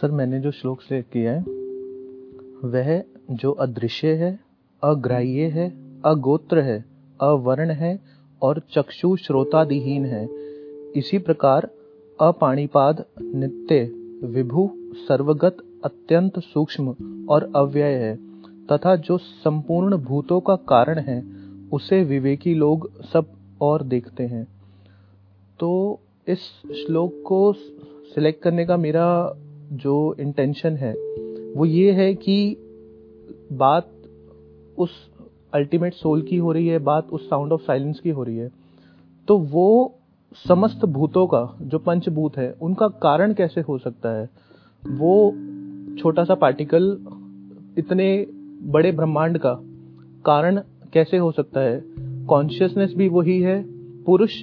Sir मैंने जो श्लोक सेलेक्ट किया है, वह जो अदृश्य है, अग्राह्य है, अगोत्र है, अवर्ण है और चक्षु श्रोतादिहीन है, इसी प्रकार अपाणिपाद, नित्य, विभु, सर्वगत, अत्यंत सूक्ष्म और अव्यय है, तथा जो संपूर्ण भूतों का कारण है, उसे विवेकी लोग सब और देखते हैं। तो इस श्लोक को सिलेक्ट करने का मेरा जो इंटेंशन है, वो ये है कि बात उस अल्टीमेट सोल की हो रही है, बात उस साउंड ऑफ़ साइलेंस की हो रही है। तो वो समस्त भूतों का, जो पंचभूत है, उनका कारण कैसे हो सकता है? वो छोटा सा पार्टिकल इतने बड़े ब्रह्मांड का कारण कैसे हो सकता है? कॉन्शियसनेस भी वही है, पुरुष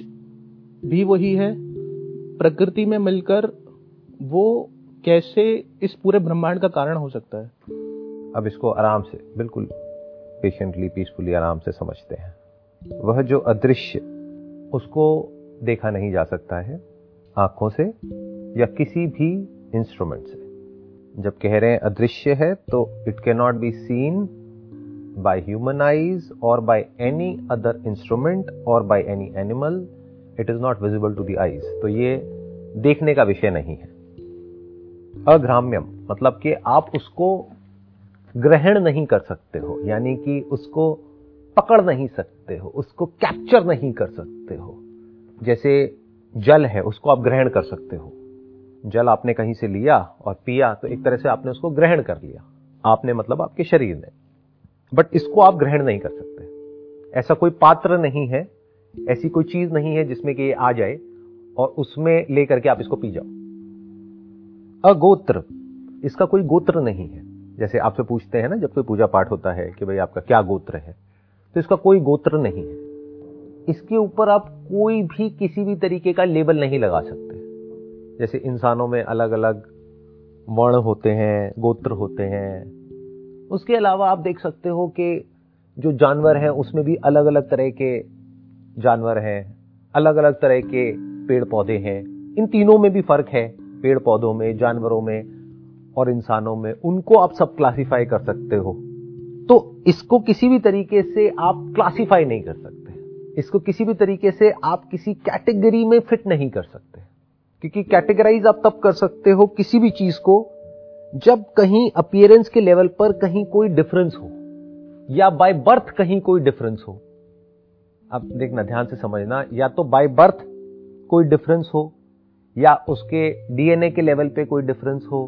भी वही है, प्रकृति में मिलकर वो कैसे इस पूरे ब्रह्मांड का कारण हो सकता है? अब इसको आराम से, बिल्कुल पेशेंटली पीसफुली आराम से समझते हैं। वह जो अदृश्य, उसको देखा नहीं जा सकता है, आँखों से या किसी भी इंस्ट्रूमेंट से। जब कह रहे हैं अदृश्य है तो it can not be seen by human eyes और बाय एनी अदर इंस्ट्रूमेंट और by any animal it is not visible to the eyes तो ये देखने का विषय नहीं है। अग्राम्यम मतलब कि आप उसको ग्रहण नहीं कर सकते हो, यानी कि उसको पकड़ नहीं सकते हो, उसको कैप्चर नहीं कर सकते हो। जैसे जल है, उसको आप ग्रहण कर सकते हो। जल आपने कहीं से लिया और पिया तो एक तरह से आपने उसको ग्रहण कर लिया। आपने मतलब आपके शरीर ने। बट इसको आप ग्रहण नहीं कर सकते। ऐसा कोई पात्र नहीं है, ऐसी कोई चीज़ नहीं है जिसमें कि ये आ जाए और उसमें लेकर के आप इसको पी जाओ। अगोत्र। इसका कोई गोत्र नहीं है। जैसे आपसे पूछते हैं ना, जब कोई पूजा पाठ होता है कि भाई आपका क्या गोत्र है तो इसका कोई गोत्र नहीं है। इसके ऊपर आप कोई भी किसी भी तरीके का लेबल नहीं लगा सकते। जैसे इंसानों में अलग अलग वर्ण होते हैं, गोत्र होते हैं। उसके अलावा आप देख सकते हो कि जो जानवर हैं, उसमें भी अलग अलग तरह के जानवर हैं अलग अलग तरह के पेड़ पौधे हैं। इन तीनों में भी फ़र्क है। पेड़ पौधों में, जानवरों में और इंसानों में, उनको आप सब क्लासिफाई कर सकते हो। तो इसको किसी भी तरीके से आप क्लासिफाई नहीं कर सकते। इसको किसी भी तरीके से आप किसी कैटेगरी में फिट नहीं कर सकते। क्योंकि कैटेगराइज आप तब कर सकते हो किसी भी चीज़ को जब कहीं अपियरेंस के लेवल पर कहीं कोई डिफरेंस हो या बाय बर्थ कहीं कोई डिफरेंस हो। अब देखना, ध्यान से समझना, या तो बाय बर्थ कोई डिफरेंस हो या उसके डीएनए के लेवल पे कोई डिफरेंस हो,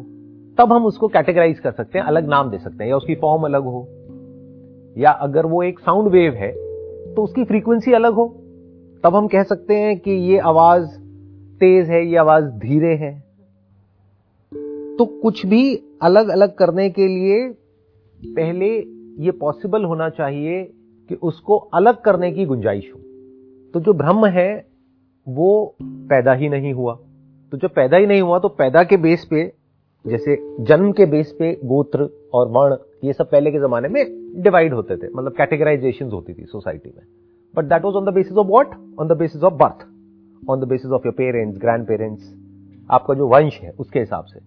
तब हम उसको कैटेगराइज कर सकते हैं, अलग नाम दे सकते हैं, या उसकी फॉर्म अलग हो, या अगर वो एक साउंड वेव है तो उसकी फ्रीक्वेंसी अलग हो, तब हम कह सकते हैं कि ये आवाज़ तेज है, ये आवाज़ धीरे है। तो कुछ भी अलग अलग करने के लिए पहले ये पॉसिबल होना चाहिए कि उसको अलग करने की गुंजाइश हो। तो जो ब्रह्म है, वो पैदा ही नहीं हुआ। तो जब पैदा ही नहीं हुआ तो पैदा के बेस पे, जैसे जन्म के बेस पे गोत्र और वर्ण, ये सब पहले के जमाने में डिवाइड होते थे मतलब कैटेगराइजेशन होती थी सोसाइटी में। But that was on the basis of what on the basis of birth on the basis of your parents grandparents आपका जो वंश है, उसके हिसाब से।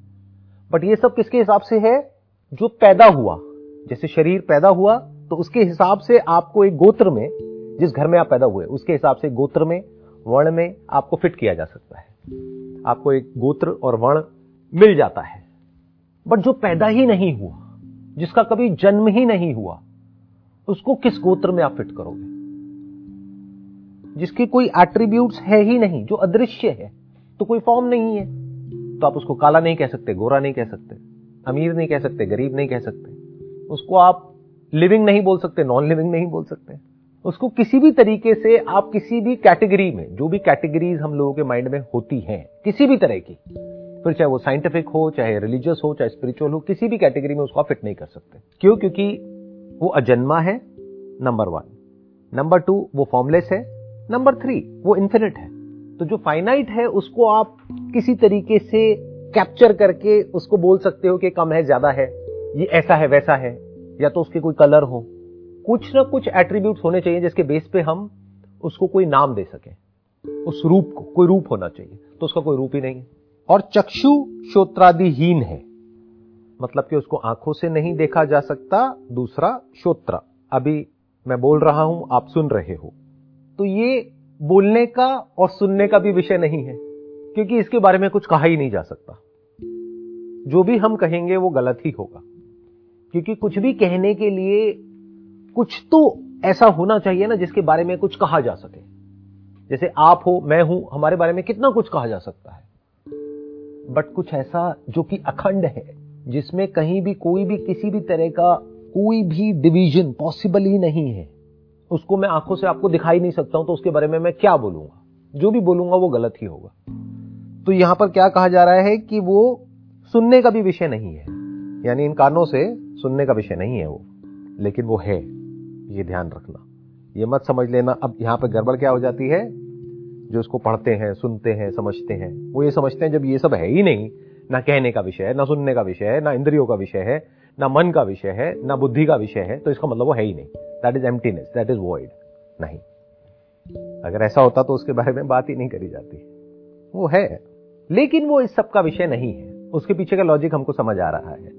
बट ये सब किसके हिसाब से है? जो पैदा हुआ। जैसे शरीर पैदा हुआ तो उसके हिसाब से आपको एक गोत्र में, जिस घर में आप पैदा हुए, उसके हिसाब से गोत्र में, वर्ण में आपको फिट किया जा सकता है। आपको एक गोत्र और वर्ण मिल जाता है। बट जो पैदा ही नहीं हुआ, जिसका कभी जन्म ही नहीं हुआ, उसको किस गोत्र में आप फिट करोगे? जिसकी कोई एट्रीब्यूट्स है ही नहीं, जो अदृश्य है तो कोई फॉर्म नहीं है। तो आप उसको काला नहीं कह सकते, गोरा नहीं कह सकते, अमीर नहीं कह सकते, गरीब नहीं कह सकते। उसको आप लिविंग नहीं बोल सकते नॉन लिविंग नहीं बोल सकते। उसको किसी भी तरीके से आप किसी भी कैटेगरी में, जो भी कैटेगरीज हम लोगों के माइंड में होती हैं, किसी भी तरह की, फिर चाहे वो साइंटिफिक हो, चाहे रिलीजियस हो, चाहे स्पिरिचुअल हो, किसी भी कैटेगरी में उसको आप फिट नहीं कर सकते। क्यों? क्योंकि वो अजन्मा है नंबर वन नंबर टू वो फॉर्मलेस है नंबर थ्री वो इन्फिनिट है। तो जो फाइनाइट है, उसको आप किसी तरीके से कैप्चर करके उसको बोल सकते हो कि कम है, ज़्यादा है, ये ऐसा है, वैसा है, या तो उसके कोई कलर हो। कुछ ना कुछ एट्रीब्यूट होने चाहिए जिसके बेस पे हम उसको कोई नाम दे सकें। उस रूप को, कोई रूप होना चाहिए। तो उसका कोई रूप ही नहीं। और चक्षु श्रोत्रादिहीन है। मतलब कि उसको आँखों से नहीं देखा जा सकता दूसरा श्रोत्र। अभी मैं बोल रहा हूँ, आप सुन रहे हो। तो ये बोलने का और सुनने का भी विषय नहीं है। क्योंकि इसके बारे में कुछ कहा ही नहीं जा सकता। जो भी हम कहेंगे वो गलत ही होगा। क्योंकि कुछ भी कहने के लिए कुछ तो ऐसा होना चाहिए ना जिसके बारे में कुछ कहा जा सके। जैसे आप हो, मैं हूँ, हमारे बारे में कितना कुछ कहा जा सकता है। बट कुछ ऐसा जो कि अखंड है, जिसमें कहीं भी, कोई भी, किसी भी तरह का कोई भी डिवीज़न पॉसिबल ही नहीं है, उसको मैं आँखों से आपको दिखाई नहीं सकता हूँ तो उसके बारे में मैं क्या बोलूँगा? जो भी बोलूँगा वो गलत ही होगा। तो यहाँ पर क्या कहा जा रहा है कि वो सुनने का भी विषय नहीं है। यानी इन कानों से सुनने का विषय नहीं है वो, लेकिन वो है। ये ध्यान रखना। ये मत समझ लेना, अब यहाँ पर गड़बड़ क्या हो जाती है? जो इसको पढ़ते हैं, सुनते हैं, समझते हैं, वो ये समझते हैं जब ये सब है ही नहीं, ना कहने का विषय है, ना सुनने का विषय है, ना इंद्रियों का विषय है, ना मन का विषय है, ना बुद्धि का विषय है तो इसका मतलब वो है ही नहीं। That is emptiness that is void नहीं। अगर ऐसा होता तो उसके बारे में बात ही नहीं करी जाती। वो है, लेकिन वो इस सब का विषय नहीं है। उसके पीछे का लॉजिक हमको समझ आ रहा है।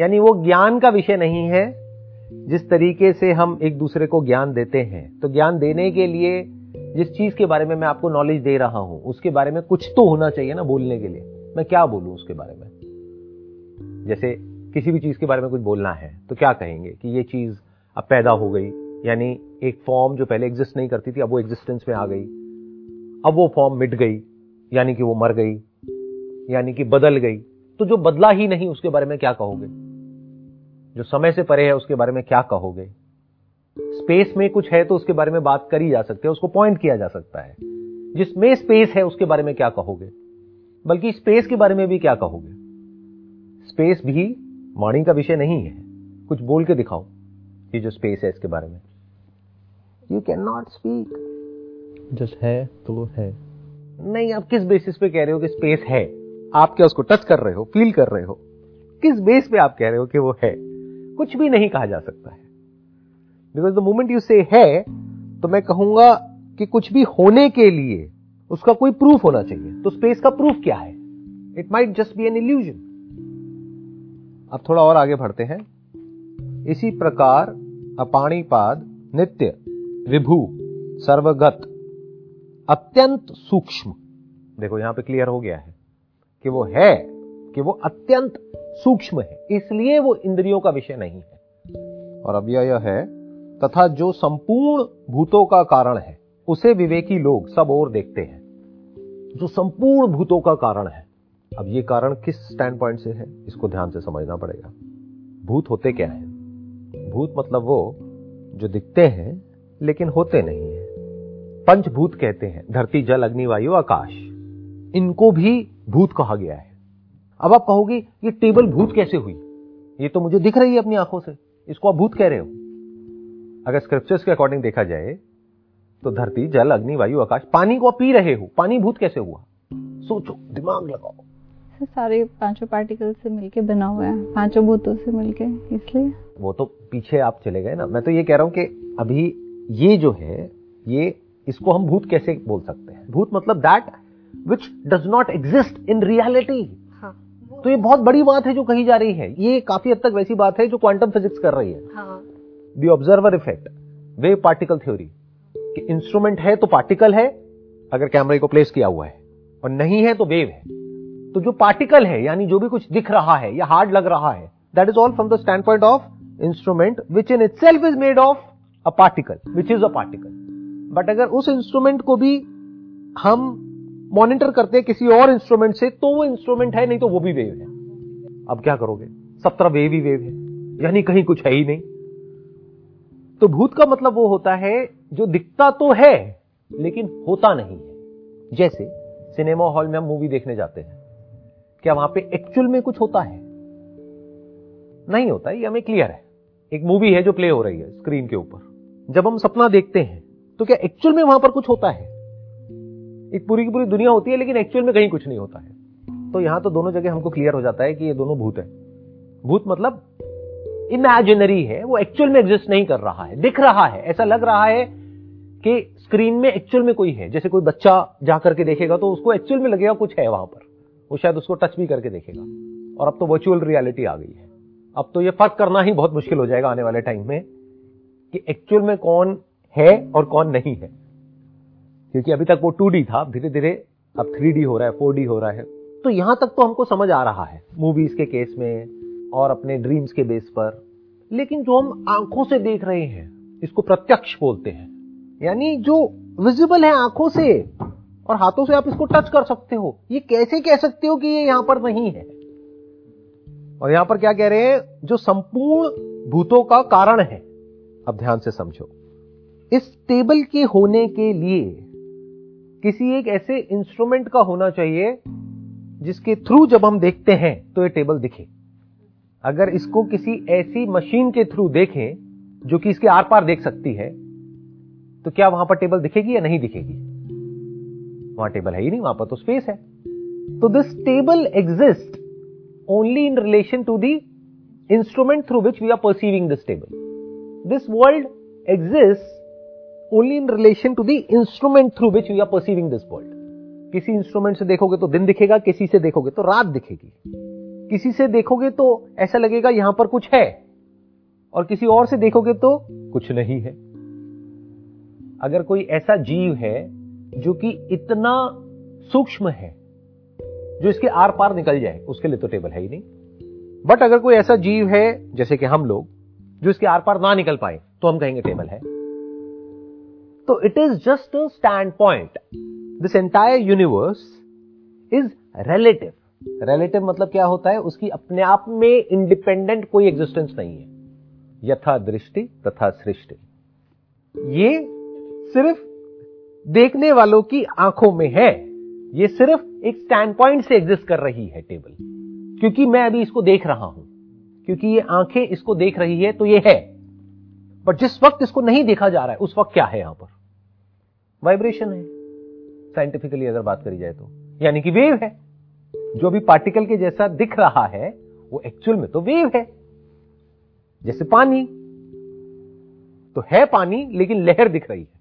यानी वो ज्ञान का विषय नहीं है जिस तरीके से हम एक दूसरे को ज्ञान देते हैं तो ज्ञान देने के लिए जिस चीज़ के बारे में मैं आपको नॉलेज दे रहा हूँ, उसके बारे में कुछ तो होना चाहिए ना बोलने के लिए। मैं क्या बोलूँ उसके बारे में? जैसे किसी भी चीज़ के बारे में कुछ बोलना है तो क्या कहेंगे कि ये चीज़ अब पैदा हो गई, यानी एक फॉर्म जो पहले एग्जिस्ट नहीं करती थी, अब वो एग्जिस्टेंस में आ गई। अब वो फॉर्म मिट गई, यानी कि वो मर गई, यानी कि बदल गई। तो जो बदला ही नहीं, उसके बारे में क्या कहोगे? जो समय से परे है उसके बारे में क्या कहोगे? स्पेस में कुछ है तो उसके बारे में बात करी जा सकती है उसको पॉइंट किया जा सकता है। जिसमें स्पेस है उसके बारे में क्या कहोगे? बल्कि स्पेस के बारे में भी क्या कहोगे? स्पेस भी वाणी का विषय नहीं है। कुछ बोल के दिखाओ ये जो स्पेस है इसके बारे में। You can not speak just है तो है। नहीं आप किस बेसिस पे कह रहे हो कि स्पेस है? आप क्या उसको टच कर रहे हो फील कर रहे हो? किस बेस पे आप कह रहे हो कि वो है? कुछ भी नहीं कहा जा सकता है। बिकॉज़ द मोमेंट यू से है तो मैं कहूँगा कि कुछ भी होने के लिए उसका कोई प्रूफ होना चाहिए। तो स्पेस का प्रूफ क्या है? It might just be an illusion अब थोड़ा और आगे बढ़ते हैं। इसी प्रकार अपाणीपाद नित्य, विभू, सर्वगत, अत्यंत सूक्ष्म। देखो, यहाँ पे क्लियर हो गया है कि वो है, कि वो अत्यंत सूक्ष्म है। इसलिए वो इंद्रियों का विषय नहीं है। और अब यह है, तथा जो संपूर्ण भूतों का कारण है, उसे विवेकी लोग सब और देखते हैं। जो संपूर्ण भूतों का कारण है, अब ये कारण किस स्टैंड पॉइंट से है, इसको ध्यान से समझना पड़ेगा। भूत होते क्या है? भूत मतलब वो जो दिखते हैं, लेकिन होते नहीं है। पंचभूत कहते हैं, धरती, जल, अग्नि, वायु, आकाश। इनको भी भूत कहा गया है। अब आप कहोगे ये टेबल भूत कैसे हुई? ये तो मुझे दिख रही है अपनी आँखों से। इसको आप भूत कह रहे हो। अगर स्क्रिप्चर्स के अकॉर्डिंग देखा जाए तो धरती जल अग्नि वायु आकाश पानी को आप पी रहे हो। पानी भूत कैसे हुआ? सोचो दिमाग लगाओ। सारे पाँचों पार्टिकल से मिलके बना हुआ है। पाँचों भूतों से मिलके इसलिए। वो तो पीछे आप चले गए ना। मैं तो ये कह रहा हूँ कि अभी ये जो है ये इसको हम भूत कैसे बोल सकते हैं? भूत मतलब that which does not exist in reality तो ये बहुत बड़ी बात है जो कही जा रही है। ये काफ़ी हद तक वैसी बात है जो क्वांटम फिजिक्स कर रही है। The observer effect wave particle theory कि इंस्ट्रूमेंट है तो पार्टिकल है अगर कैमरे को प्लेस किया हुआ है और नहीं है तो वेव है। तो जो पार्टिकल है यानी जो भी कुछ दिख रहा है या हार्ड लग रहा है that is all from the standpoint of instrument which in itself is made of a particle which is a particle but अगर उस इंस्ट्रूमेंट को भी हम मॉनिटर करते हैं किसी और इंस्ट्रूमेंट से तो वो इंस्ट्रूमेंट है, नहीं तो वो भी वेव है। अब क्या करोगे? सब तरह वेव ही वेव है, यानी कहीं कुछ है ही नहीं। तो भूत का मतलब वो होता है, जो दिखता तो है, लेकिन होता नहीं है। जैसे, सिनेमा हॉल में हम मूवी देखने जाते हैं। क्या वहाँ पे एक्चुअल में कुछ होता है? नहीं होता, ये हमें क्लियर है। एक मूवी है जो प्ले हो रही है स्क्रीन के ऊपर। जब हम सपना देखते हैं तो क्या एक्चुअल में वहाँ पर कुछ होता है? एक पूरी की पूरी दुनिया होती है, लेकिन एक्चुअल में कहीं कुछ नहीं होता है। तो यहाँ तो दोनों जगह हमको क्लियर हो जाता है कि ये दोनों भूत है। भूत मतलब इमेजिनरी है, वो एक्चुअल में एग्जिस्ट नहीं कर रहा है, दिख रहा है। ऐसा लग रहा है कि स्क्रीन में एक्चुअल में कोई है। जैसे कोई बच्चा जाकर के देखेगा तो उसको एक्चुअल में लगेगा कुछ है वहाँ पर। वो शायद उसको टच भी करके देखेगा। और अब तो वर्चुअल रियलिटी आ गई है। अब तो ये फ़र्क करना ही बहुत मुश्किल हो जाएगा आने वाले टाइम में कि एक्चुअल में कौन है और कौन नहीं है। क्योंकि अभी तक वो टू था धीरे धीरे अब थ्री हो रहा है फोर हो रहा है। तो यहाँ तक तो हमको समझ आ रहा है मूवीज़ के केस में और अपने ड्रीम्स के बेस पर। लेकिन जो हम आँखों से देख रहे हैं, इसको प्रत्यक्ष बोलते हैं। यानी जो विजिबल है आँखों से, और हाथों से आप इसको टच कर सकते हो। ये कैसे कह सकते हो कि ये यहाँ पर नहीं है? और यहाँ पर क्या कह रहे हैं? जो संपूर्ण भूतों का कारण है। अब ध्यान से समझो। इस टेबल के होने के लिए किसी एक ऐसे इंस्ट्रूमेंट का होना चाहिए, जिसके थ्रू जब हम देखते हैं तो ये टेबल दिखे। अगर इसको किसी ऐसी मशीन के थ्रू देखें, जो कि इसके आर पार देख सकती है तो क्या वहाँ पर टेबल दिखेगी या नहीं दिखेगी? वहाँ टेबल है ही नहीं, वहाँ पर तो स्पेस है। तो this table exist only in relation to the instrument through which we are perceiving this table this world exist only in relation to the instrument through which we are perceiving this world किसी instrument से देखोगे तो दिन दिखेगा, किसी से देखोगे तो रात दिखेगी। किसी से देखोगे तो ऐसा लगेगा यहाँ पर कुछ है, और किसी और से देखोगे तो कुछ नहीं है। अगर कोई ऐसा जीव है जो कि इतना सूक्ष्म है, जो इसके आर पार निकल जाए, उसके लिए तो टेबल है ही नहीं। बट अगर कोई ऐसा जीव है, जैसे कि हम लोग, जो इसके आर पार ना निकल पाए तो हम कहेंगे टेबल है। It is just a standpoint this entire universe is relative relative मतलब क्या होता है? उसकी अपने आप में इंडिपेंडेंट कोई एग्जिस्टेंस नहीं है। यथा दृष्टि, तथा सृष्टि। ये सिर्फ़ देखने वालों की आँखों में है। ये सिर्फ़ एक स्टैंड पॉइंट से एग्जिस्ट कर रही है टेबल क्योंकि मैं अभी इसको देख रहा हूँ। क्योंकि ये आँखें इसको देख रही है तो ये है। बट जिस वक्त इसको नहीं देखा जा रहा है, उस वक्त क्या है यहाँ पर? वाइब्रेशन है। साइंटिफिकली अगर बात करी जाए तो। यानी कि वेव है। जो अभी पार्टिकल के जैसा दिख रहा है, वो एक्चुअल में तो वेव है। जैसे पानी। तो है पानी, लेकिन लहर दिख रही है।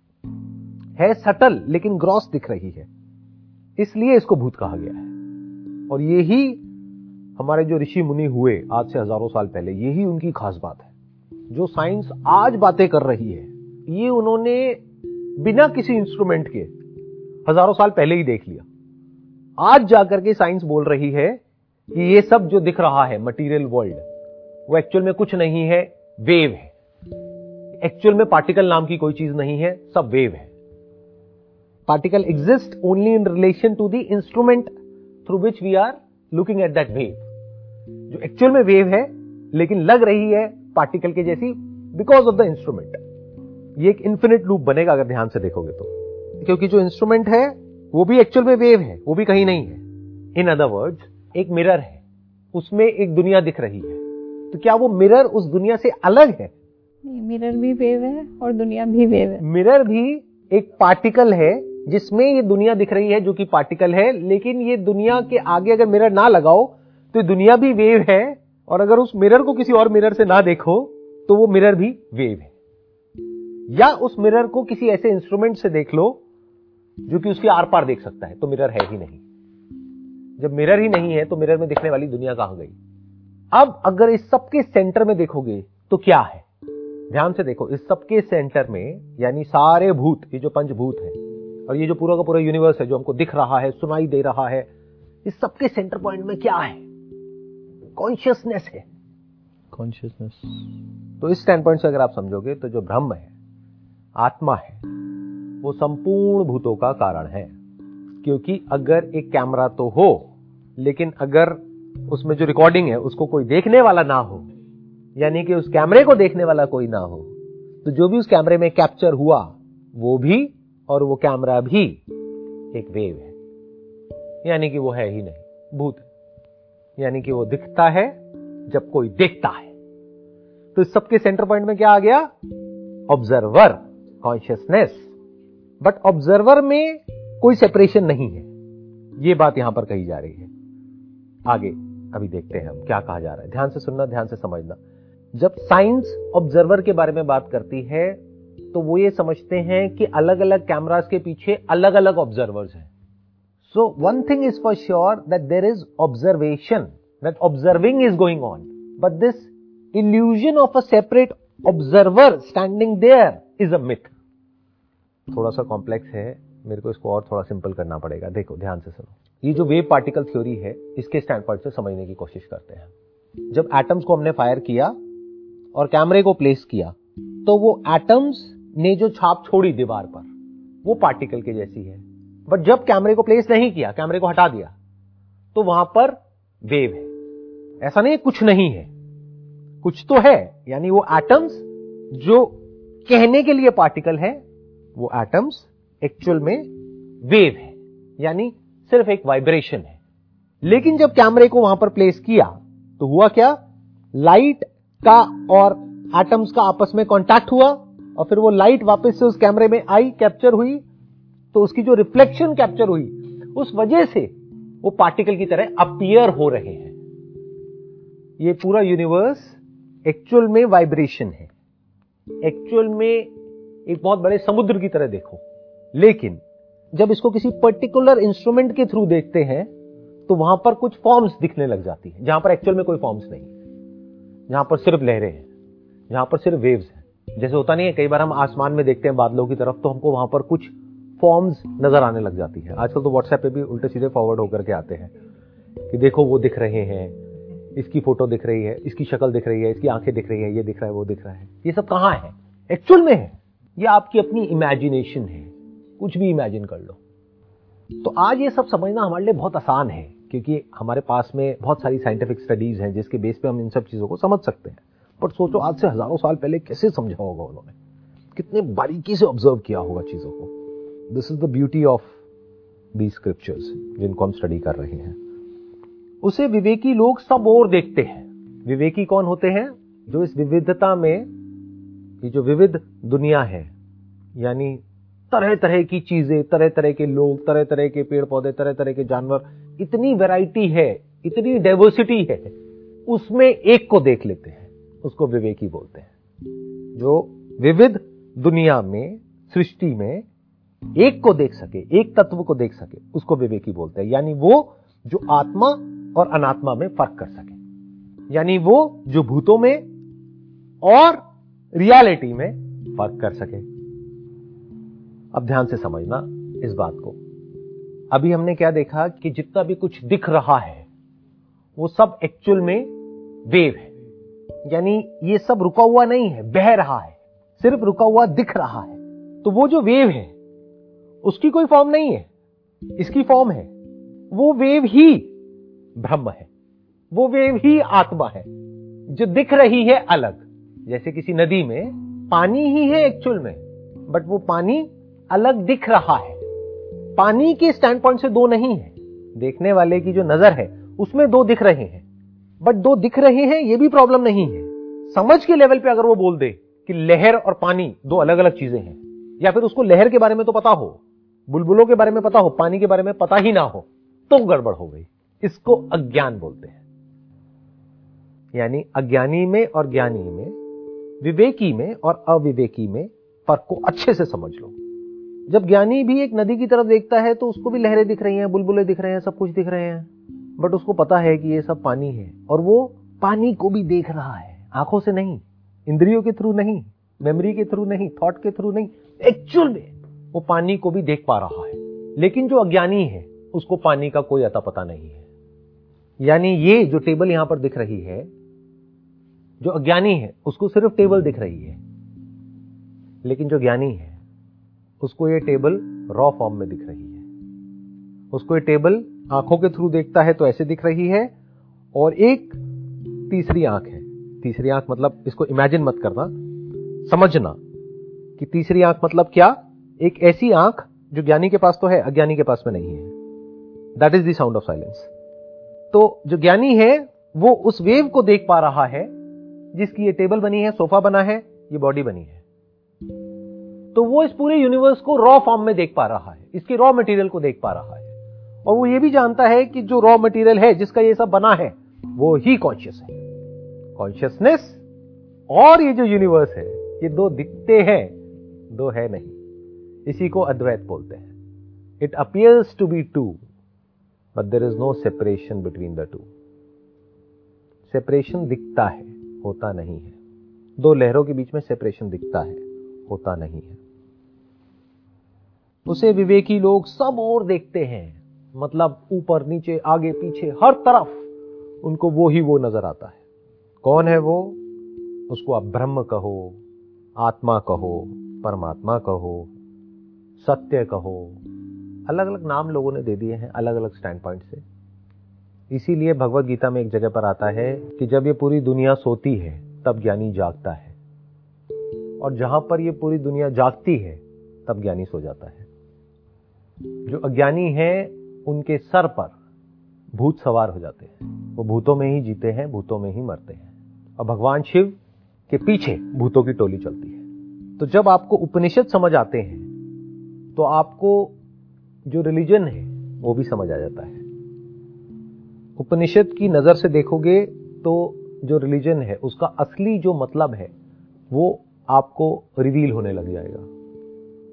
है सटल, लेकिन ग्रॉस दिख रही है। इसलिए इसको भूत कहा गया है। और यही हमारे जो ऋषि मुनि हुए आज से हज़ारों साल पहले यही उनकी खास बात है। जो साइंस आज बातें कर रही है, ये उन्होंने बिना किसी इंस्ट्रूमेंट के, हज़ारों साल पहले ही देख लिया। आज जाकर के साइंस बोल रही है कि ये सब जो दिख रहा है मटेरियल वर्ल्ड वो एक्चुअल में कुछ नहीं है वेव है। एक्चुअल में पार्टिकल नाम की कोई चीज़ नहीं है, सब वेव है। Particle exist only in relation to the instrument through which we are looking at that wave जो एक्चुअल में वेव है, लेकिन लग रही है पार्टिकल के जैसी बिकॉज़ ऑफ़ द इंस्ट्रूमेंट ये एक इंफिनिट लूप बनेगा अगर ध्यान से देखोगे तो। क्योंकि जो इंस्ट्रूमेंट है वो भी एक्चुअल में वेव है वो भी कहीं नहीं है। इन अदर वर्ड्स एक मिरर है उसमें एक दुनिया दिख रही है। तो क्या वो मिरर उस दुनिया से अलग है? मिरर भी वेव है और दुनिया भी वेव है। मिरर भी एक पार्टिकल है जिसमें ये दुनिया दिख रही है जो कि पार्टिकल है लेकिन ये दुनिया के आगे अगर मिरर ना लगाओ तो दुनिया भी वेव है और अगर उस मिरर को किसी और मिरर से ना देखो तो वो मिरर भी वेव है। या उस मिरर को किसी ऐसे इंस्ट्रूमेंट से देख लो जो कि उसके आर पार देख सकता है तो मिरर है ही नहीं। जब मिरर ही नहीं है तो मिरर में दिखने वाली दुनिया कहाँ गई? अब अगर इस सबके सेंटर में देखोगे तो क्या है? ध्यान से देखो इस सबके सेंटर में यानी सारे भूत ये जो पंचभूत है और ये जो पूरा का पूरा यूनिवर्स है जो हमको दिख रहा है सुनाई दे रहा है इस सबके सेंटर पॉइंट में क्या है? कॉन्शियसनेस है। कॉन्शियसनेस तो इस स्टैंड पॉइंट से अगर आप समझोगे तो जो ब्रह्म है आत्मा है। वो संपूर्ण भूतों का कारण है। क्योंकि अगर एक कैमरा तो हो, लेकिन अगर उसमें जो रिकॉर्डिंग है, उसको कोई देखने वाला ना हो, यानी कि उस कैमरे को देखने वाला कोई ना हो तो जो भी उस कैमरे में कैप्चर हुआ, वो भी और वो कैमरा भी एक वेव है। यानी कि वो है ही नहीं, भूत। यानी कि वो दिखता है जब कोई देखता है। तो इस सबके सेंटर पॉइंट में क्या आ गया? ऑब्जर्वर कॉन्शियसनेस बट ऑब्जर्वर में कोई सेपरेशन नहीं है। यह बात यहाँ पर कही जा रही है। आगे, अभी देखते हैं हम क्या कहा जा रहा है। ध्यान से सुनना, ध्यान से समझना। जब साइंस ऑब्जर्वर के बारे में बात करती है तो वो ये समझते हैं कि अलग अलग कैमरास के पीछे अलग अलग ऑब्जर्वर्स हैं। So one thing is for sure that there is observation that observing is going on but this illusion of a separate observer standing there is a myth. थोड़ा सा कॉम्प्लेक्स है, मेरे को इसको और थोड़ा सिंपल करना पड़ेगा। देखो, ध्यान से सुनो। ये जो वेव पार्टिकल थ्योरी है, इसके स्टैंड पॉइंट से समझने की कोशिश करते हैं। जब एटम्स को हमने फायर किया और कैमरे को प्लेस किया तो वो एटम्स ने जो छाप छोड़ी दीवार पर, वो पार्टिकल के जैसी है। बट जब कैमरे को प्लेस नहीं किया कैमरे को हटा दिया तो वहाँ पर वेव है। ऐसा नहीं कुछ नहीं है। कुछ तो है, यानी वो एटम्स जो कहने के लिए पार्टिकल है, वो एटम्स एक्चुअल में वेव है, यानी सिर्फ़ एक वाइब्रेशन है। लेकिन जब कैमरे को वहाँ पर प्लेस किया तो हुआ क्या? लाइट का और एटम्स का आपस में कांटेक्ट हुआ, और फिर वो लाइट वापस से उस कैमरे में आई कैप्चर हुई तो उसकी जो रिफ्लेक्शन कैप्चर हुई, उस वजह से वो पार्टिकल की तरह अपियर हो रहे हैं। ये पूरा यूनिवर्स एक्चुअल में वाइब्रेशन है। एक्चुअल में एक बहुत बड़े समुद्र की तरह देखो। लेकिन, जब इसको किसी पर्टिकुलर इंस्ट्रूमेंट के थ्रू देखते हैं तो वहाँ पर कुछ फॉर्म्स दिखने लग जाती है, जहाँ पर एक्चुअल में कोई फॉर्म्स नहीं जहाँ पर सिर्फ़ लहरें हैं, जहाँ पर सिर्फ़ वेव्स हैं। जैसे होता नहीं है, कई बार हम आसमान में देखते हैं बादलों की तरफ़ तो हमको वहाँ पर कुछ फॉर्म्स नज़र आने लग जाती है। आजकल तो व्हाट्सएप पे भी उल्टे सीधे फॉरवर्ड होकर के आते हैं, कि देखो वो दिख रहे हैं इसकी फ़ोटो दिख रही है, इसकी शक्ल दिख रही है, इसकी आँखें दिख रही है, ये दिख रहा है, वो दिख रहा है। ये सब कहाँ है? एक्चुअल में है। ये आपकी अपनी इमेजिनेशन है। कुछ भी इमेजिन कर लो। तो आज ये सब समझना हमारे लिए बहुत आसान है, क्योंकि हमारे पास में बहुत सारी साइंटिफिक स्टडीज़ हैं, जिसके बेस पे हम इन सब चीज़ों को समझ सकते हैं। पर सोचो, आज से हज़ारों साल पहले कैसे समझा होगा उन्होंने? कितने बारीकी से ऑब्ज़र्व किया होगा चीज़ों को। This is the beauty of the scriptures जिनको हम स्टडी कर रहे हैं। उसे विवेकी लोग सब और देखते हैं। विवेकी कौन होते हैं? जो इस विविधता में, ये जो विविध दुनिया है, यानी तरह तरह की चीज़ें तरह तरह के लोग तरह तरह के पेड़ पौधे तरह तरह के जानवर, इतनी वैरायटी है, इतनी डाइवर्सिटी है, उसमें एक को देख लेते हैं, उसको विवेकी बोलते हैं। जो विविध दुनिया में, सृष्टि में, एक को देख सके, एक तत्व को देख सके, उसको विवेकी बोलते हैं। यानी वो जो आत्मा और अनात्मा में फ़र्क कर सके। यानी वो जो भूतों में और रियलिटी में फ़र्क कर सके। अब ध्यान से समझना इस बात को। अभी हमने क्या देखा कि जितना भी कुछ दिख रहा है, वो सब एक्चुअल में वेव है। यानी ये सब रुका हुआ नहीं है, बह रहा है, सिर्फ़ रुका हुआ दिख रहा है। तो वो जो वेव है, उसकी कोई फॉर्म नहीं है। इसकी फॉर्म है। वो वेव ही ब्रह्म है। वो वेव ही आत्मा है, जो दिख रही है अलग। जैसे किसी नदी में पानी ही है एक्चुअल में बट वो पानी अलग दिख रहा है। पानी के स्टैंड पॉइंट से दो नहीं है। देखने वाले की जो नज़र है, उसमें दो दिख रहे हैं। बट दो दिख रहे हैं, ये भी प्रॉब्लम नहीं है। समझ के लेवल पे अगर वो बोल दे कि लहर और पानी दो अलग अलग चीज़ें हैं, या फिर उसको लहर के बारे में तो पता हो, बुलबुलों के बारे में पता हो, पानी के बारे में पता ही ना हो तो गड़बड़ हो गई। इसको अज्ञान बोलते हैं। यानी अज्ञानी में और ज्ञानी में, विवेकी में और अविवेकी में फ़र्क को अच्छे से समझ लो। जब ज्ञानी भी एक नदी की तरफ़ देखता है तो उसको भी लहरें दिख रही हैं, बुलबुले दिख रहे हैं, सब कुछ दिख रहे हैं। बट उसको पता है कि ये सब पानी है और वो पानी को भी देख रहा है। आँखों से नहीं, इंद्रियों के थ्रू नहीं, मेमोरी के थ्रू नहीं, थॉट के थ्रू नहीं एक्चुअल में वो पानी को भी देख पा रहा है। लेकिन जो अज्ञानी है उसको पानी का कोई अता पता नहीं है। यानी ये जो टेबल यहाँ पर दिख रही है, जो अज्ञानी है, उसको सिर्फ़ टेबल दिख रही है। लेकिन जो ज्ञानी है, उसको ये टेबल रॉ फॉर्म में दिख रही है। उसको ये टेबल आँखों के थ्रू देखता है तो ऐसे दिख रही है, और एक तीसरी आँख है। तीसरी आँख मतलब इसको इमेजिन मत करना, समझना कि तीसरी आँख मतलब क्या? एक ऐसी आँख जो ज्ञानी के पास तो है, अज्ञानी के पास में नहीं है। That is the sound of silence तो जो ज्ञानी है, वो उस वेव को देख पा रहा है, जिसकी ये टेबल बनी है सोफा बना है, ये बॉडी बनी है। तो वो इस पूरे यूनिवर्स को रॉ फॉर्म में देख पा रहा है, इसके रॉ मटेरियल को देख पा रहा है। और वो ये भी जानता है कि जो रॉ मटेरियल है, जिसका ये सब बना है, वो ही कॉन्शियस है। कॉन्शियसनेस और ये जो यूनिवर्स है, ये दो दिखते हैं, दो है नहीं। इसी को अद्वैत बोलते हैं। It appears to be two but there is no separation between the two separation दिखता है, होता नहीं है। दो लहरों के बीच में सेपरेशन दिखता है, होता नहीं है। उसे विवेकी लोग सब और देखते हैं। मतलब ऊपर, नीचे, आगे, पीछे, हर तरफ़ उनको वो ही वो नज़र आता है। कौन है वो? उसको आप ब्रह्म कहो, आत्मा कहो, परमात्मा कहो, सत्य कहो अलग अलग नाम लोगों ने दे दिए हैं अलग अलग स्टैंड पॉइंट से। इसीलिए भगवत गीता में एक जगह पर आता है कि जब ये पूरी दुनिया सोती है, तब ज्ञानी जागता है। और जहाँ पर ये पूरी दुनिया जागती है, तब ज्ञानी सो जाता है। जो अज्ञानी है, उनके सर पर भूत सवार हो जाते हैं। वो भूतों में ही जीते हैं, भूतों में ही मरते हैं। और भगवान शिव के पीछे भूतों की टोली चलती है। तो जब आपको उपनिषद समझ आते हैं तो आपको जो रिलीजन है, वो भी समझ आ जाता है। उपनिषद की नज़र से देखोगे तो जो रिलीजन है, उसका असली जो मतलब है, वो आपको रिवील होने लग जाएगा।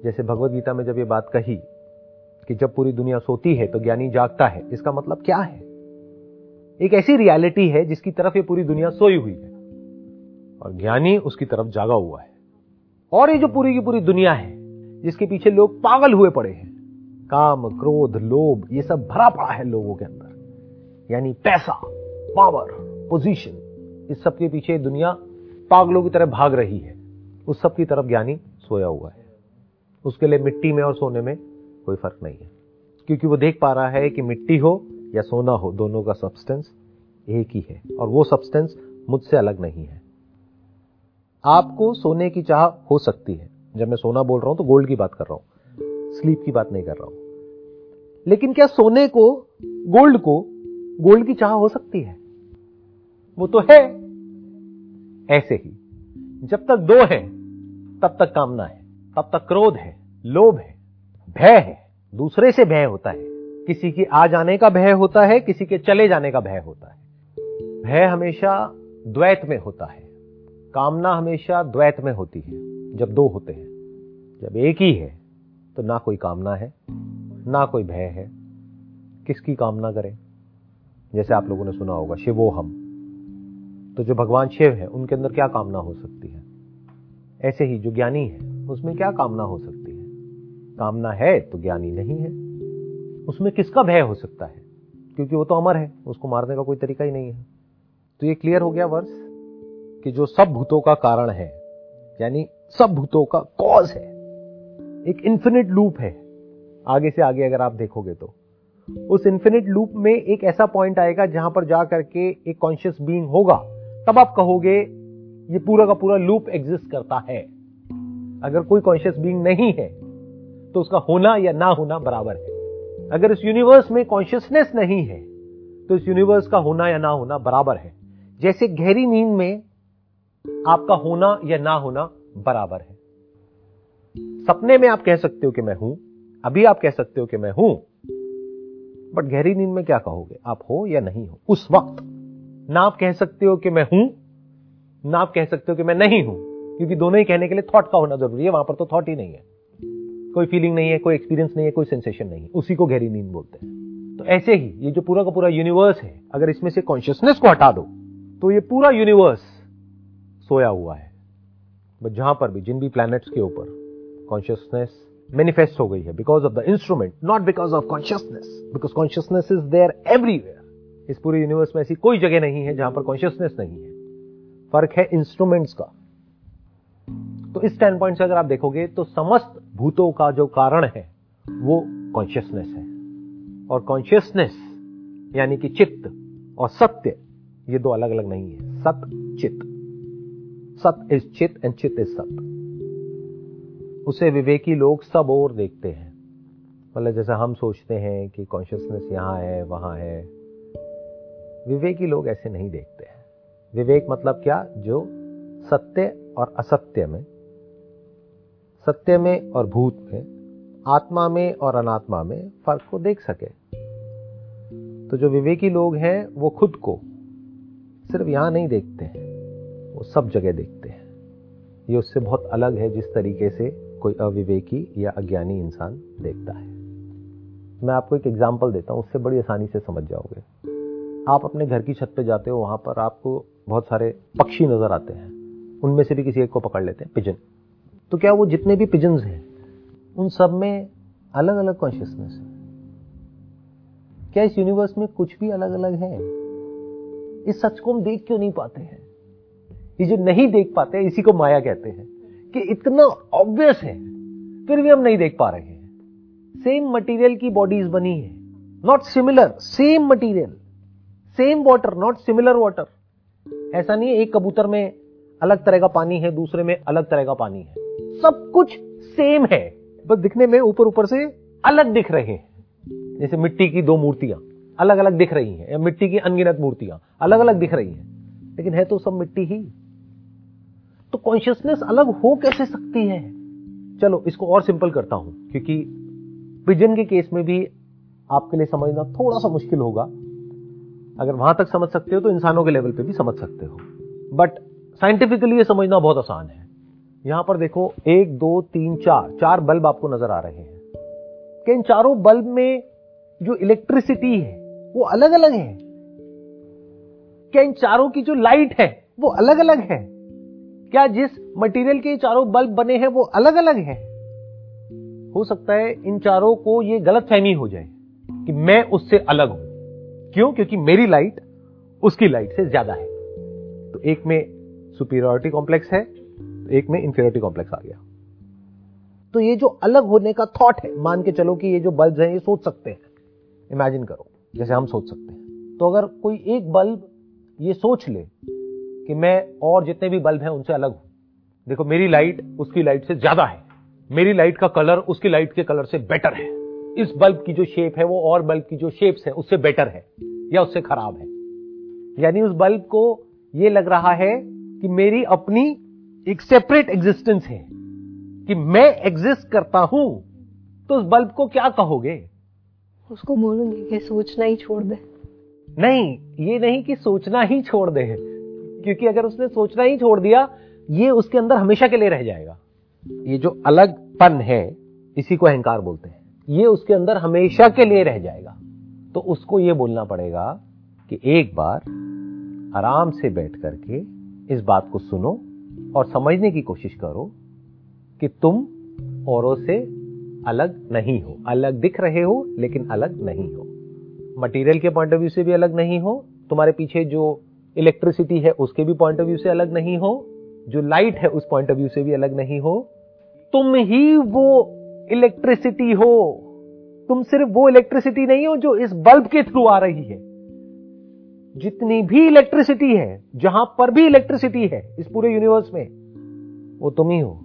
जैसे भगवत गीता में जब ये बात कही कि जब पूरी दुनिया सोती है तो ज्ञानी जागता है, इसका मतलब क्या है? एक ऐसी रियलिटी है जिसकी तरफ़ ये पूरी दुनिया सोई हुई है और ज्ञानी उसकी तरफ़ जागा हुआ है। और ये जो पूरी की पूरी दुनिया है, जिसके पीछे लोग पागल हुए पड़े हैं काम, क्रोध, लोभ, ये सब भरा पड़ा है लोगों के अंदर। यानी पैसा पावर पोजीशन इस सब के पीछे दुनिया पागलों की तरह भाग रही है। उस सब की तरफ़ ज्ञानी सोया हुआ है। उसके लिए मिट्टी में और सोने में कोई फ़र्क नहीं है। क्योंकि वो देख पा रहा है कि मिट्टी हो या सोना हो, दोनों का सब्सटेंस एक ही है। और वो सब्सटेंस मुझसे अलग नहीं है। आपको सोने की चाह हो सकती है। जब मैं सोना बोल रहा हूँ तो गोल्ड की बात कर रहा हूँ। स्लीप की बात नहीं कर रहा हूँ। लेकिन क्या सोने को, गोल्ड को, गोल्ड की चाह हो सकती है? वो तो है। ऐसे ही, जब तक दो है, तब तक कामना है, तब तक क्रोध है, लोभ है, भय है। दूसरे से भय होता है। किसी की आ जाने का भय होता है, किसी के चले जाने का भय होता है। भय हमेशा द्वैत में होता है। कामना हमेशा द्वैत में होती है, जब दो होते हैं। जब एक ही है तो ना कोई कामना है, ना कोई भय है। किसकी कामना करें? जैसे आप लोगों ने सुना होगा, शिवो हम। तो जो भगवान शिव है, उनके अंदर क्या कामना हो सकती है? ऐसे ही जो ज्ञानी है, उसमें क्या कामना हो सकती है? कामना है तो ज्ञानी नहीं है। उसमें किसका भय हो सकता है? क्योंकि वो तो अमर है, उसको मारने का कोई तरीका ही नहीं है। तो ये क्लियर हो गया वर्ष कि जो सब भूतों का कारण है, यानी सब भूतों का कॉज है एक इंफिनिट लूप है। आगे से आगे अगर आप देखोगे तो। उस इंफिनिट लूप में एक ऐसा पॉइंट आएगा जहाँ पर जाकर के एक कॉन्शियस बीइंग होगा। तब आप कहोगे, ये पूरा का पूरा लूप एग्जिस्ट करता है। अगर कोई कॉन्शियस बीइंग नहीं है तो उसका होना या ना होना बराबर है। अगर इस यूनिवर्स में कॉन्शियसनेस नहीं है तो इस यूनिवर्स का होना या ना होना बराबर है। जैसे गहरी नींद में आपका होना या ना होना बराबर है। सपने में आप कह सकते हो कि मैं हूँ, अभी आप कह सकते हो कि मैं हूँ बट गहरी नींद में क्या कहोगे? आप हो या नहीं हो? उस वक्त ना आप कह सकते हो कि मैं हूँ, ना आप कह सकते हो कि मैं नहीं हूँ, क्योंकि दोनों ही कहने के लिए थॉट का होना ज़रूरी है, वहाँ पर तो थॉट ही नहीं है। कोई फीलिंग नहीं है, कोई एक्सपीरियंस नहीं है, कोई सेंसेशन नहीं है, उसी को गहरी नींद बोलते हैं। तो ऐसे ही, ये जो पूरा का पूरा यूनिवर्स है, अगर इसमें से कॉन्शियसनेस को हटा दो तो ये पूरा यूनिवर्स सोया हुआ है। बट जहाँ पर भी, जिन भी प्लैनेट्स के ऊपर कॉन्शियसनेस मैनिफेस्ट हो गई है because of the instrument not because of consciousness because consciousness is there everywhere इस पूरे यूनिवर्स में ऐसी कोई जगह नहीं है जहाँ पर कॉन्शियसनेस नहीं है। फ़र्क है इंस्ट्रूमेंट्स का। तो इस स्टैंड पॉइंट से अगर आप देखोगे तो समस्त भूतों का जो कारण है, वो कॉन्शियसनेस है। और कॉन्शियसनेस यानी कि चित्त और सत्य, ये दो अलग अलग नहीं है। सत चित्त सत इज़ चित्त एंड चित्त इज़ सत। उसे विवेकी लोग सब और देखते हैं। मतलब जैसे हम सोचते हैं कि कॉन्शियसनेस यहाँ है, वहाँ है। विवेकी लोग ऐसे नहीं देखते हैं। विवेक मतलब क्या? जो सत्य और असत्य में, सत्य में और भूत में, आत्मा में और अनात्मा में फ़र्क को देख सके। तो जो विवेकी लोग हैं, वो खुद को सिर्फ़ यहाँ नहीं देखते हैं। वो सब जगह देखते हैं। ये उससे बहुत अलग है जिस तरीके से कोई अविवेकी या अज्ञानी इंसान देखता है। मैं आपको एक एग्ज़ाम्पल देता हूँ, उससे बड़ी आसानी से समझ जाओगे। आप अपने घर की छत पे जाते हो, वहाँ पर आपको बहुत सारे पक्षी नज़र आते हैं। उनमें से भी किसी एक को पकड़ लेते हैं पिजन तो क्या वो जितने भी पिजन्स हैं, उन सब में अलग अलग कॉन्शियसनेस है? क्या इस यूनिवर्स में कुछ भी अलग अलग है? इस सच को हम देख क्यों नहीं पाते हैं? ये जो नहीं देख पाते इसी को माया कहते हैं। कि इतना ऑब्वियस है, फिर भी हम नहीं देख पा रहे हैं। सेम मटेरियल की बॉडीज बनी है not similar same material same water not similar water ऐसा नहीं है, एक कबूतर में अलग तरह का पानी है, दूसरे में अलग तरह का पानी है। सब कुछ सेम है, बस दिखने में ऊपर ऊपर से अलग दिख रहे हैं। जैसे मिट्टी की दो मूर्तियाँ अलग अलग दिख रही हैं, या मिट्टी की अनगिनत मूर्तियाँ अलग अलग दिख रही हैं। लेकिन है तो सब मिट्टी ही। तो कॉन्शियसनेस अलग हो कैसे सकती है? चलो, इसको और सिंपल करता हूँ, क्योंकि पिजन के केस में भी आपके लिए समझना थोड़ा सा मुश्किल होगा। अगर वहाँ तक समझ सकते हो तो इंसानों के लेवल पे भी समझ सकते हो। बट साइंटिफिकली ये समझना बहुत आसान है। यहाँ पर देखो, एक, दो, तीन, चार चार बल्ब आपको नज़र आ रहे हैं। कि इन चारों बल्ब में जो इलेक्ट्रिसिटी है, वो अलग अलग है। क्या इन चारों की जो लाइट है, वो अलग अलग है? क्या जिस मटेरियल के चारों बल्ब बने हैं वो अलग अलग है? हो सकता है इन चारों को ये गलत फहमी हो जाए कि मैं उससे अलग हूँ। क्यों? क्योंकि मेरी लाइट उसकी लाइट से ज़्यादा है। तो एक में सुपीरियोरिटी कॉम्प्लेक्स है, एक में इंफीरियोरिटी कॉम्प्लेक्स आ गया। तो ये जो अलग होने का थॉट है, मान के चलो कि ये जो बल्ब हैं, ये सोच सकते हैं। इमेजिन करो, जैसे हम सोच सकते हैं। तो अगर कोई एक बल्ब ये सोच ले कि मैं और जितने भी बल्ब हैं उनसे अलग हूँ। देखो मेरी लाइट उसकी लाइट से ज़्यादा है। मेरी लाइट का कलर उसकी लाइट के कलर से बेटर है। इस बल्ब की जो शेप है वो और बल्ब की जो शेप्स है उससे बेटर है या उससे खराब है। यानी उस बल्ब को ये लग रहा है कि मेरी अपनी एक सेपरेट एग्जिस्टेंस है। कि मैं एग्जिस्ट करता हूँ तो उस बल्ब को क्या कहोगे? उसको बोलूँगी कि सोचना ही छोड़ दे। नहीं ये नहीं कि सोचना ही छोड़ दे। क्योंकि अगर उसने सोचना ही छोड़ दिया, ये उसके अंदर हमेशा के लिए रह जाएगा। ये जो अलगपन है, इसी को अहंकार बोलते हैं। ये उसके अंदर हमेशा के लिए रह जाएगा। तो उसको ये बोलना पड़ेगा कि एक बार आराम से बैठ करके इस बात को सुनो और समझने की कोशिश करो कि तुम औरों से अलग नहीं हो। अलग दिख रहे हो, लेकिन अलग नहीं हो। मटेरियल के पॉइंट ऑफ़ व्यू से भी अलग नहीं हो। तुम्हारे पीछे जो इलेक्ट्रिसिटी है, उसके भी पॉइंट ऑफ़ व्यू से अलग नहीं हो, जो लाइट है, उस पॉइंट ऑफ़ व्यू से भी अलग नहीं हो, तुम ही वो इलेक्ट्रिसिटी हो। तुम सिर्फ़ वो इलेक्ट्रिसिटी नहीं हो जो इस बल्ब के थ्रू आ रही है। जितनी भी इलेक्ट्रिसिटी है, जहाँ पर भी इलेक्ट्रिसिटी है, इस पूरे यूनिवर्स में, वो तुम ही हो।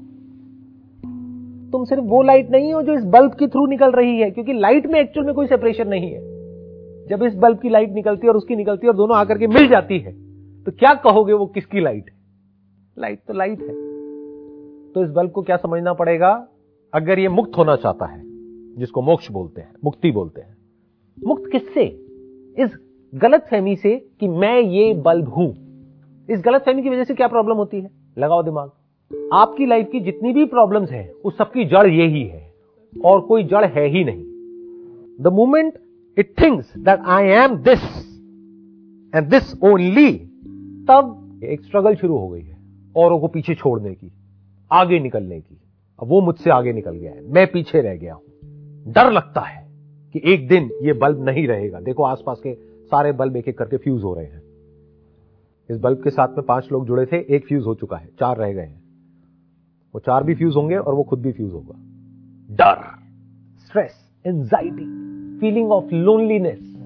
तुम सिर्फ़ वो लाइट नहीं हो जो इस बल्ब के थ्रू निकल रही है, क्योंकि लाइट में एक्चुअल में कोई सेपरेशन नहीं है। जब इस बल्ब की लाइट निकलती है और उसकी निकलती है और दोनों आकर के मिल जाती है तो क्या कहोगे वो किसकी लाइट है? लाइट तो लाइट है। तो इस बल्ब को क्या समझना पड़ेगा? अगर ये मुक्त होना चाहता है, जिसको मोक्ष बोलते हैं, मुक्ति बोलते हैं, मुक्त किससे? इस गलत फहमी से कि मैं ये बल्ब हूँ। इस गलत फहमी की वजह से क्या प्रॉब्लम होती है? लगाओ दिमाग। आपकी लाइफ की जितनी भी प्रॉब्लम्स हैं, उस सबकी जड़ यही है, और कोई जड़ है ही नहीं। The moment it thinks that I am this and this only तब एक स्ट्रगल शुरू हो गई है, औरों को पीछे छोड़ने की, आगे निकलने की। अब वो मुझसे आगे निकल गया है, मैं पीछे रह गया हूँ। डर लगता है कि एक दिन ये बल्ब नहीं रहेगा। देखो आसपास के सारे बल्ब एक एक करके फ्यूज हो रहे हैं। इस बल्ब के साथ में पाँच लोग जुड़े थे, एक फ्यूज हो चुका है, चार रह गए हैं। वो चार भी फ्यूज होंगे और वो खुद भी फ्यूज होगा। डर stress anxiety feeling of loneliness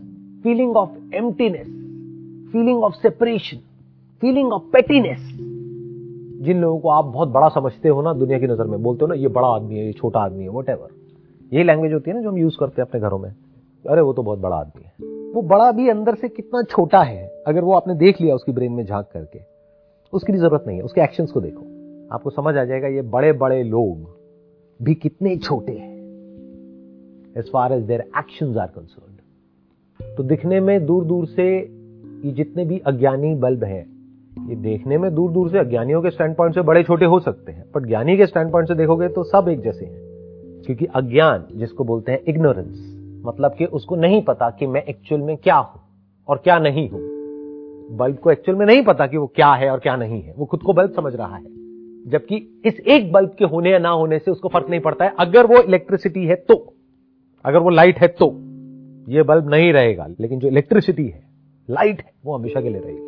feeling of emptiness feeling of separation feeling of pettiness जिन लोगों को आप बहुत बड़ा समझते हो ना, दुनिया की नज़र में बोलते हो ना, ये बड़ा आदमी है, ये छोटा आदमी है वट यही लैंग्वेज होती है ना जो हम यूज़ करते हैं अपने घरों में। अरे, वो तो बहुत बड़ा आदमी है। वो बड़ा भी अंदर से कितना छोटा है, अगर वो आपने देख लिया उसकी ब्रेन में झाँक करके। उसकी भी ज़रूरत नहीं है, उसके एक्शंस को देखो। आपको समझ आ जाएगा, ये बड़े बड़े लोग भी कितने छोटे हैं। As far as their action are concern तो दिखने में दूर दूर से ये जितने भी अज्ञानी बल्ब हैं, ये देखने में दूर दूर से अज्ञानियों के स्टैंड पॉइंट से बड़े छोटे हो सकते हैं बट ज्ञानी के स्टैंड पॉइंट से देखोगे तो सब एक जैसे हैं। क्योंकि अज्ञान, जिसको बोलते हैं इग्नोरेंस मतलब कि उसको नहीं पता कि मैं एक्चुअल में क्या हूँ और क्या नहीं हूँ। बल्ब को एक्चुअल में नहीं पता कि वो क्या है और क्या नहीं है, वो खुद को बल्ब समझ रहा है। जबकि इस एक बल्ब के होने या ना होने से उसको फ़र्क नहीं पड़ता है। अगर वो इलेक्ट्रिसिटी है तो। अगर वो लाइट है तो ये बल्ब नहीं रहेगा, लेकिन जो इलेक्ट्रिसिटी है लाइट है, वो हमेशा के लिए रहेगी।